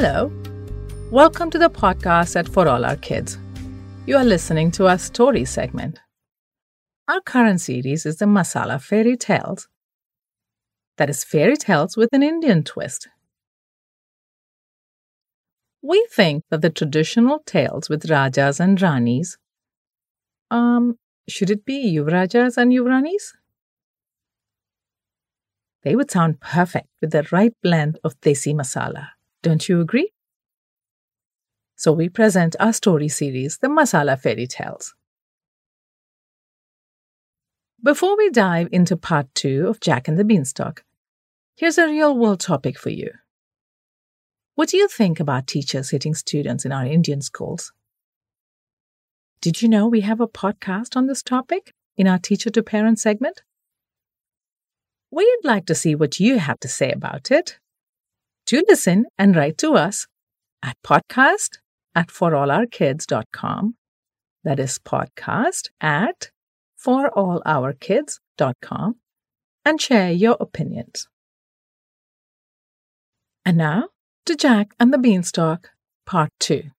Hello. Welcome to the podcast at For All Our Kids. You are listening to our story segment. Our current series is the Masala Fairy Tales. That is fairy tales with an Indian twist. We think that the traditional tales with Rajas and Ranis, um, should it be Yuvrajas and Yuvranis? They would sound perfect with the right blend of desi masala. Don't you agree? So we present our story series, The Masala Fairy Tales. Before we dive into part two of Jack and the Beanstalk, here's a real world topic for you. What do you think about teachers hitting students in our Indian schools? Did you know we have a podcast on this topic in our teacher to parent segment? We'd like to see what you have to say about it. To listen and write to us at podcast at forourkids.com. That is podcast at forourkids.com and share your opinions. And now to Jack and the Beanstalk, Part 2.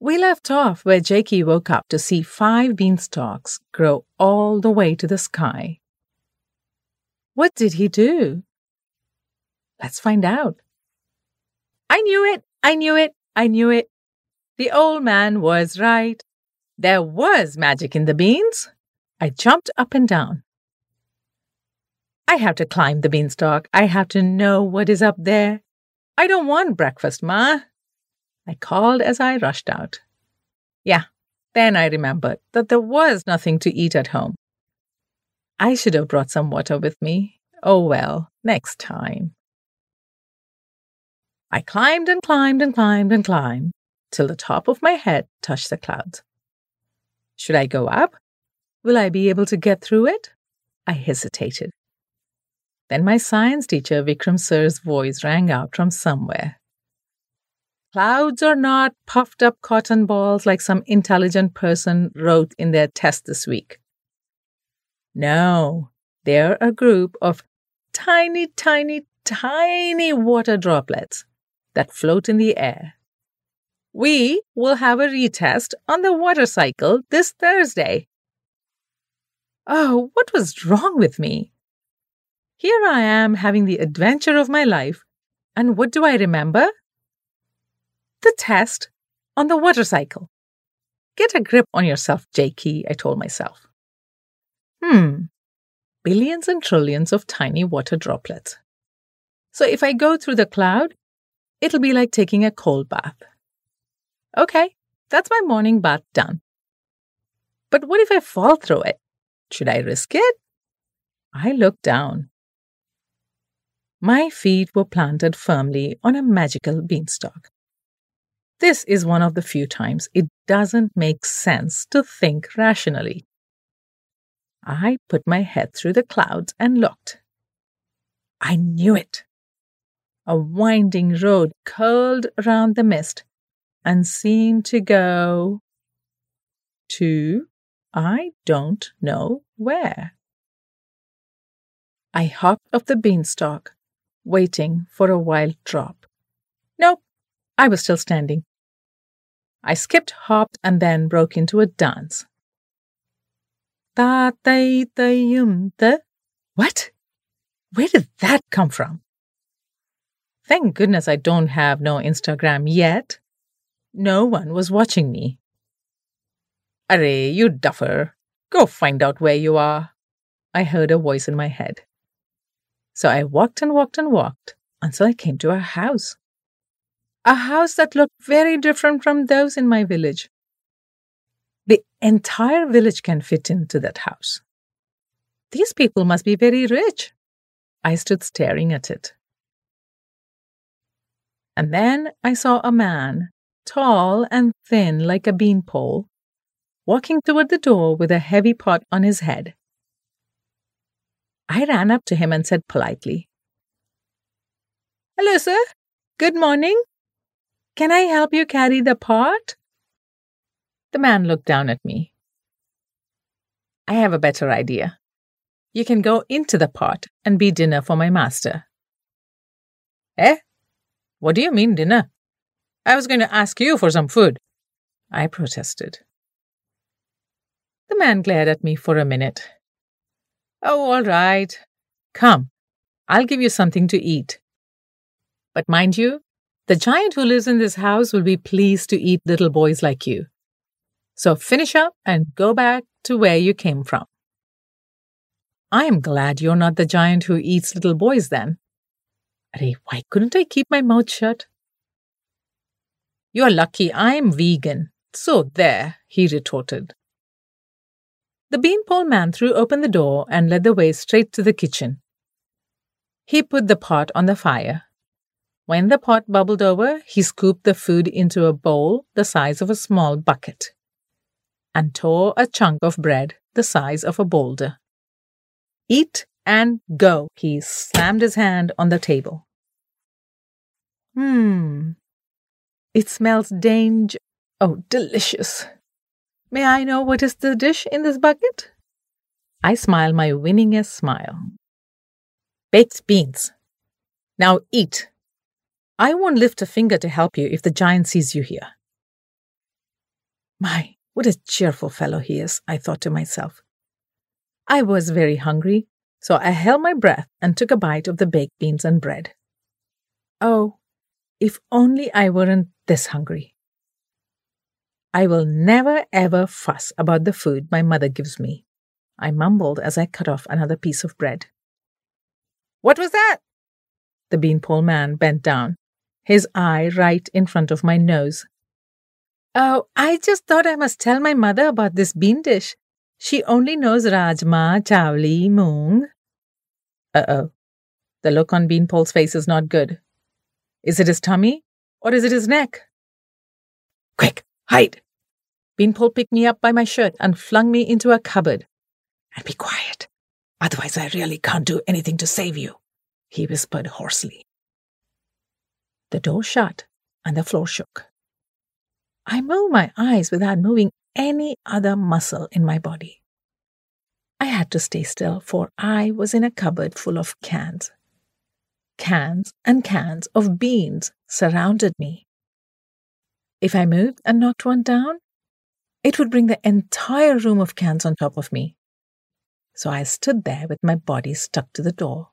We left off where Jakey woke up to see five beanstalks grow all the way to the sky. What did he do? Let's find out. I knew it! I knew it! I knew it! The old man was right. There was magic in the beans. I jumped up and down. I have to climb the beanstalk. I have to know what is up there. I don't want breakfast, Ma. I called as I rushed out. Yeah, then I remembered that there was nothing to eat at home. I should have brought some water with me. Oh well, next time. I climbed and climbed and climbed and climbed till the top of my head touched the clouds. Should I go up? Will I be able to get through it? I hesitated. Then my science teacher, Vikram sir's voice rang out from somewhere. Clouds are not puffed up cotton balls like some intelligent person wrote in their test this week. No, they're a group of tiny, tiny, tiny water droplets that float in the air. We will have a retest on the water cycle this Thursday. Oh, what was wrong with me? Here I am having the adventure of my life, and what do I remember? The test on the water cycle. Get a grip on yourself, Jakey, I told myself. Hmm, billions and trillions of tiny water droplets. So if I go through the cloud, it'll be like taking a cold bath. Okay, that's my morning bath done. But what if I fall through it? Should I risk it? I looked down. My feet were planted firmly on a magical beanstalk. This is one of the few times it doesn't make sense to think rationally. I put my head through the clouds and looked. I knew it. A winding road curled around the mist and seemed to go to I don't know where. I hopped off the beanstalk waiting for a wild drop. Nope, I was still standing. I skipped, hopped, and then broke into a dance. Ta tai tayum ta. What? Where did that come from? Thank goodness I don't have no Instagram yet. No one was watching me. Arey, you duffer. Go find out where you are. I heard a voice in my head. So I walked and walked and walked until I came to a house. A house that looked very different from those in my village. The entire village can fit into that house. These people must be very rich. I stood staring at it. And then I saw a man, tall and thin like a beanpole, walking toward the door with a heavy pot on his head. I ran up to him and said politely, Hello, sir. Good morning. Can I help you carry the pot? The man looked down at me. I have a better idea. You can go into the pot and be dinner for my master. Eh? What do you mean, dinner? I was going to ask you for some food. I protested. The man glared at me for a minute. Oh, all right. Come, I'll give you something to eat. But mind you, the giant who lives in this house will be pleased to eat little boys like you. So finish up and go back to where you came from. I am glad you're not the giant who eats little boys then. Arey, why couldn't I keep my mouth shut? You're lucky I'm vegan. So there, he retorted. The beanpole man threw open the door and led the way straight to the kitchen. He put the pot on the fire. When the pot bubbled over, he scooped the food into a bowl the size of a small bucket and tore a chunk of bread the size of a boulder. Eat and go, he slammed his hand on the table. Hmm. It smells dange. Oh, delicious. May I know what is the dish in this bucket? I smile my winningest smile. Baked beans. Now eat. I won't lift a finger to help you if the giant sees you here. My, what a cheerful fellow he is, I thought to myself. I was very hungry, so I held my breath and took a bite of the baked beans and bread. Oh, if only I weren't this hungry. I will never ever fuss about the food my mother gives me, I mumbled as I cut off another piece of bread. What was that? The beanpole man bent down, his eye right in front of my nose. Oh, I just thought I must tell my mother about this bean dish. She only knows rajma, chawli, moong. Uh oh. The look on Beanpole's face is not good. Is it his tummy or is it his neck? Quick, Hide! Beanpole picked me up by my shirt and flung me into a cupboard. And be quiet. Otherwise, I really can't do anything to save you, he whispered hoarsely. The door shut and the floor shook. I moved my eyes without moving any other muscle in my body. I had to stay still, for I was in a cupboard full of cans. Cans and cans of beans surrounded me. If I moved and knocked one down, it would bring the entire room of cans on top of me. So I stood there with my body stuck to the door.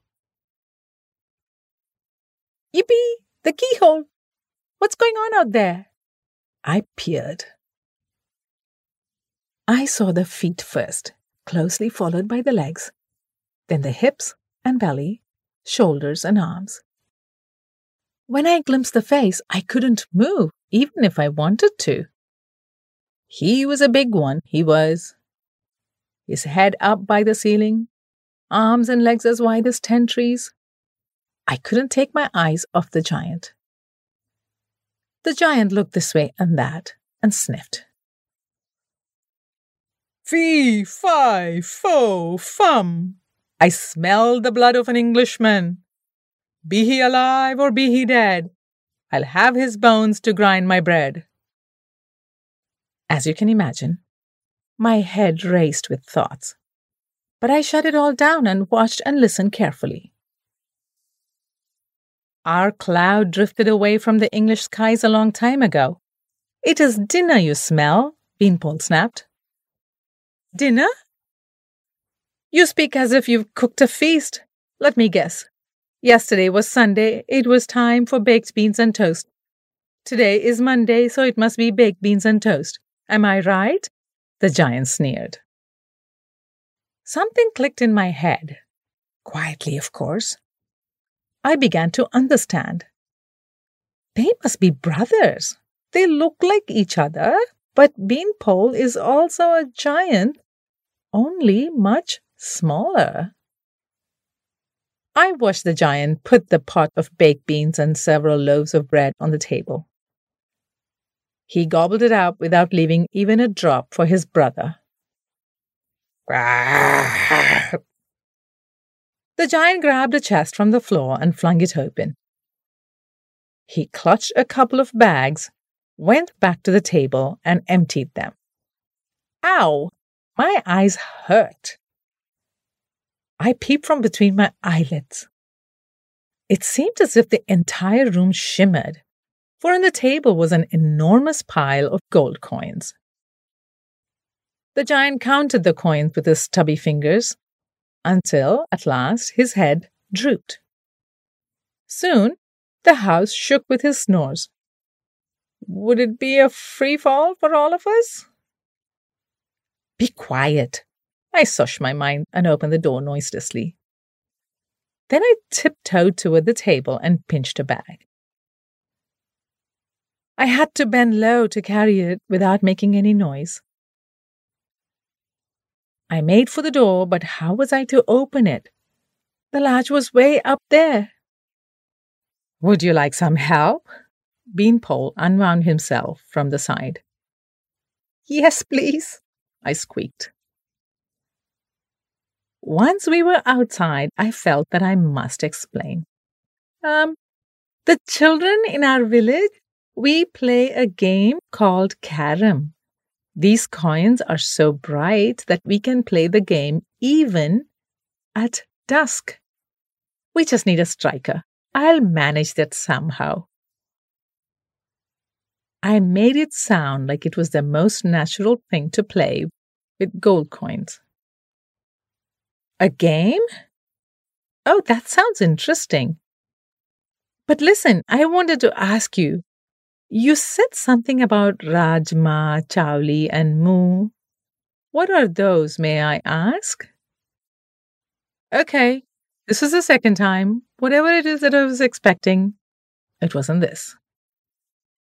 Yippee! The keyhole! What's going on out there? I peered. I saw the feet first, closely followed by the legs, then the hips and belly, shoulders and arms. When I glimpsed the face, I couldn't move even if I wanted to. He was a big one, he was. His head up by the ceiling, arms and legs as wide as ten trees. I couldn't take my eyes off the giant. The giant looked this way and that and sniffed. Fee, fi, fo, fum. I smell the blood of an Englishman. Be he alive or be he dead, I'll have his bones to grind my bread. As you can imagine, my head raced with thoughts, but I shut it all down and watched and listened carefully. Our cloud drifted away from the English skies a long time ago. It is dinner you smell, Beanpole snapped. Dinner? You speak as if you've cooked a feast. Let me guess. Yesterday was Sunday, it was time for baked beans and toast. Today is Monday, so it must be baked beans and toast. Am I right? The giant sneered. Something clicked in my head. Quietly, of course. I began to understand. They must be brothers. They look like each other, but Beanpole is also a giant, only much smaller. I watched the giant put the pot of baked beans and several loaves of bread on the table. He gobbled it up without leaving even a drop for his brother. the giant grabbed a chest from the floor and flung it open. He clutched a couple of bags, went back to the table, and emptied them. Ow! My eyes hurt. I peeped from between my eyelids. It seemed as if the entire room shimmered, for on the table was an enormous pile of gold coins. The giant counted the coins with his stubby fingers until, at last, his head drooped. Soon, the house shook with his snores. Would it be a free fall for all of us? Be quiet. I sushed my mind and opened the door noiselessly. Then I tiptoed toward the table and pinched a bag. I had to bend low to carry it without making any noise. I made for the door, but how was I to open it? The latch was way up there. Would you like some help? Beanpole unwound himself from the side. Yes, please, I squeaked. Once we were outside, I felt that I must explain. Um, the children in our village, we play a game called Carom. These coins are so bright that we can play the game even at dusk. We just need a striker. I'll manage that somehow. I made it sound like it was the most natural thing to play with gold coins. A game? Oh, that sounds interesting. But listen, I wanted to ask you you said something about Rajma, Chawli, and Moong. What are those, may I ask? Okay, this is the second time. Whatever it is that I was expecting, it wasn't this.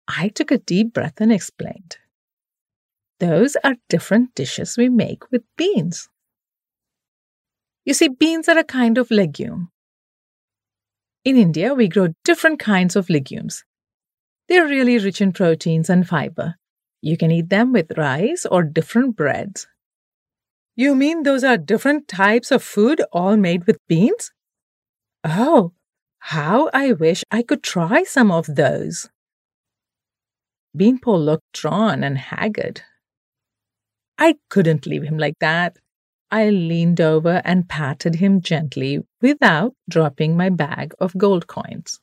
I took a deep breath and explained. Those are different dishes we make with beans. You see, beans are a kind of legume. In India, we grow different kinds of legumes. They're really rich in proteins and fiber. You can eat them with rice or different breads. You mean those are different types of food all made with beans? Oh, how I wish I could try some of those. Beanpole looked drawn and haggard. I couldn't leave him like that. I leaned over and patted him gently without dropping my bag of gold coins.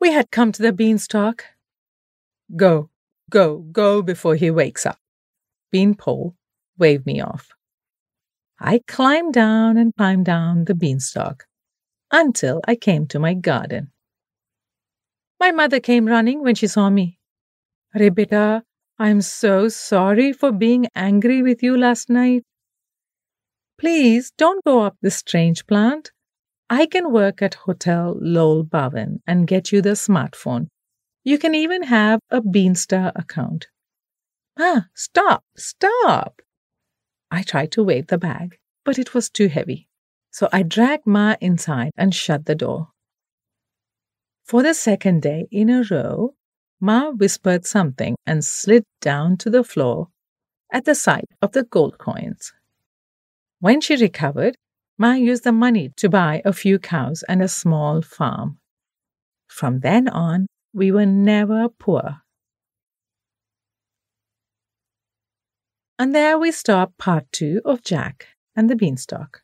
We had come to the beanstalk. Go, go, go before he wakes up. Beanpole waved me off. I climbed down and climbed down the beanstalk until I came to my garden. My mother came running when she saw me. Rebecca, I'm so sorry for being angry with you last night. Please don't go up this strange plant. I can work at Hotel Lowell and get you the smartphone. You can even have a Beanstar account. Ah, stop, stop. I tried to wave the bag, but it was too heavy. So I dragged Ma inside and shut the door. For the second day in a row, Ma whispered something and slid down to the floor at the sight of the gold coins. When she recovered, Ma used the money to buy a few cows and a small farm. From then on, we were never poor. And there we stop part two of Jack and the Beanstalk.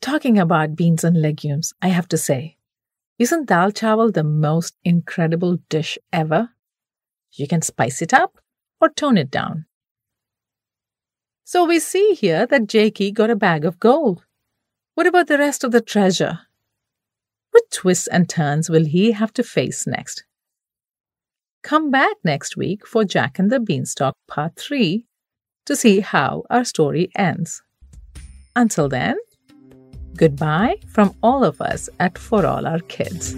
Talking about beans and legumes, I have to say, isn't dal chawal the most incredible dish ever? You can spice it up or tone it down. So we see here that Jakey got a bag of gold. What about the rest of the treasure? What twists and turns will he have to face next? Come back next week for Jack and the Beanstalk Part 3 to see how our story ends. Until then, Goodbye from all of us at For All Our Kids.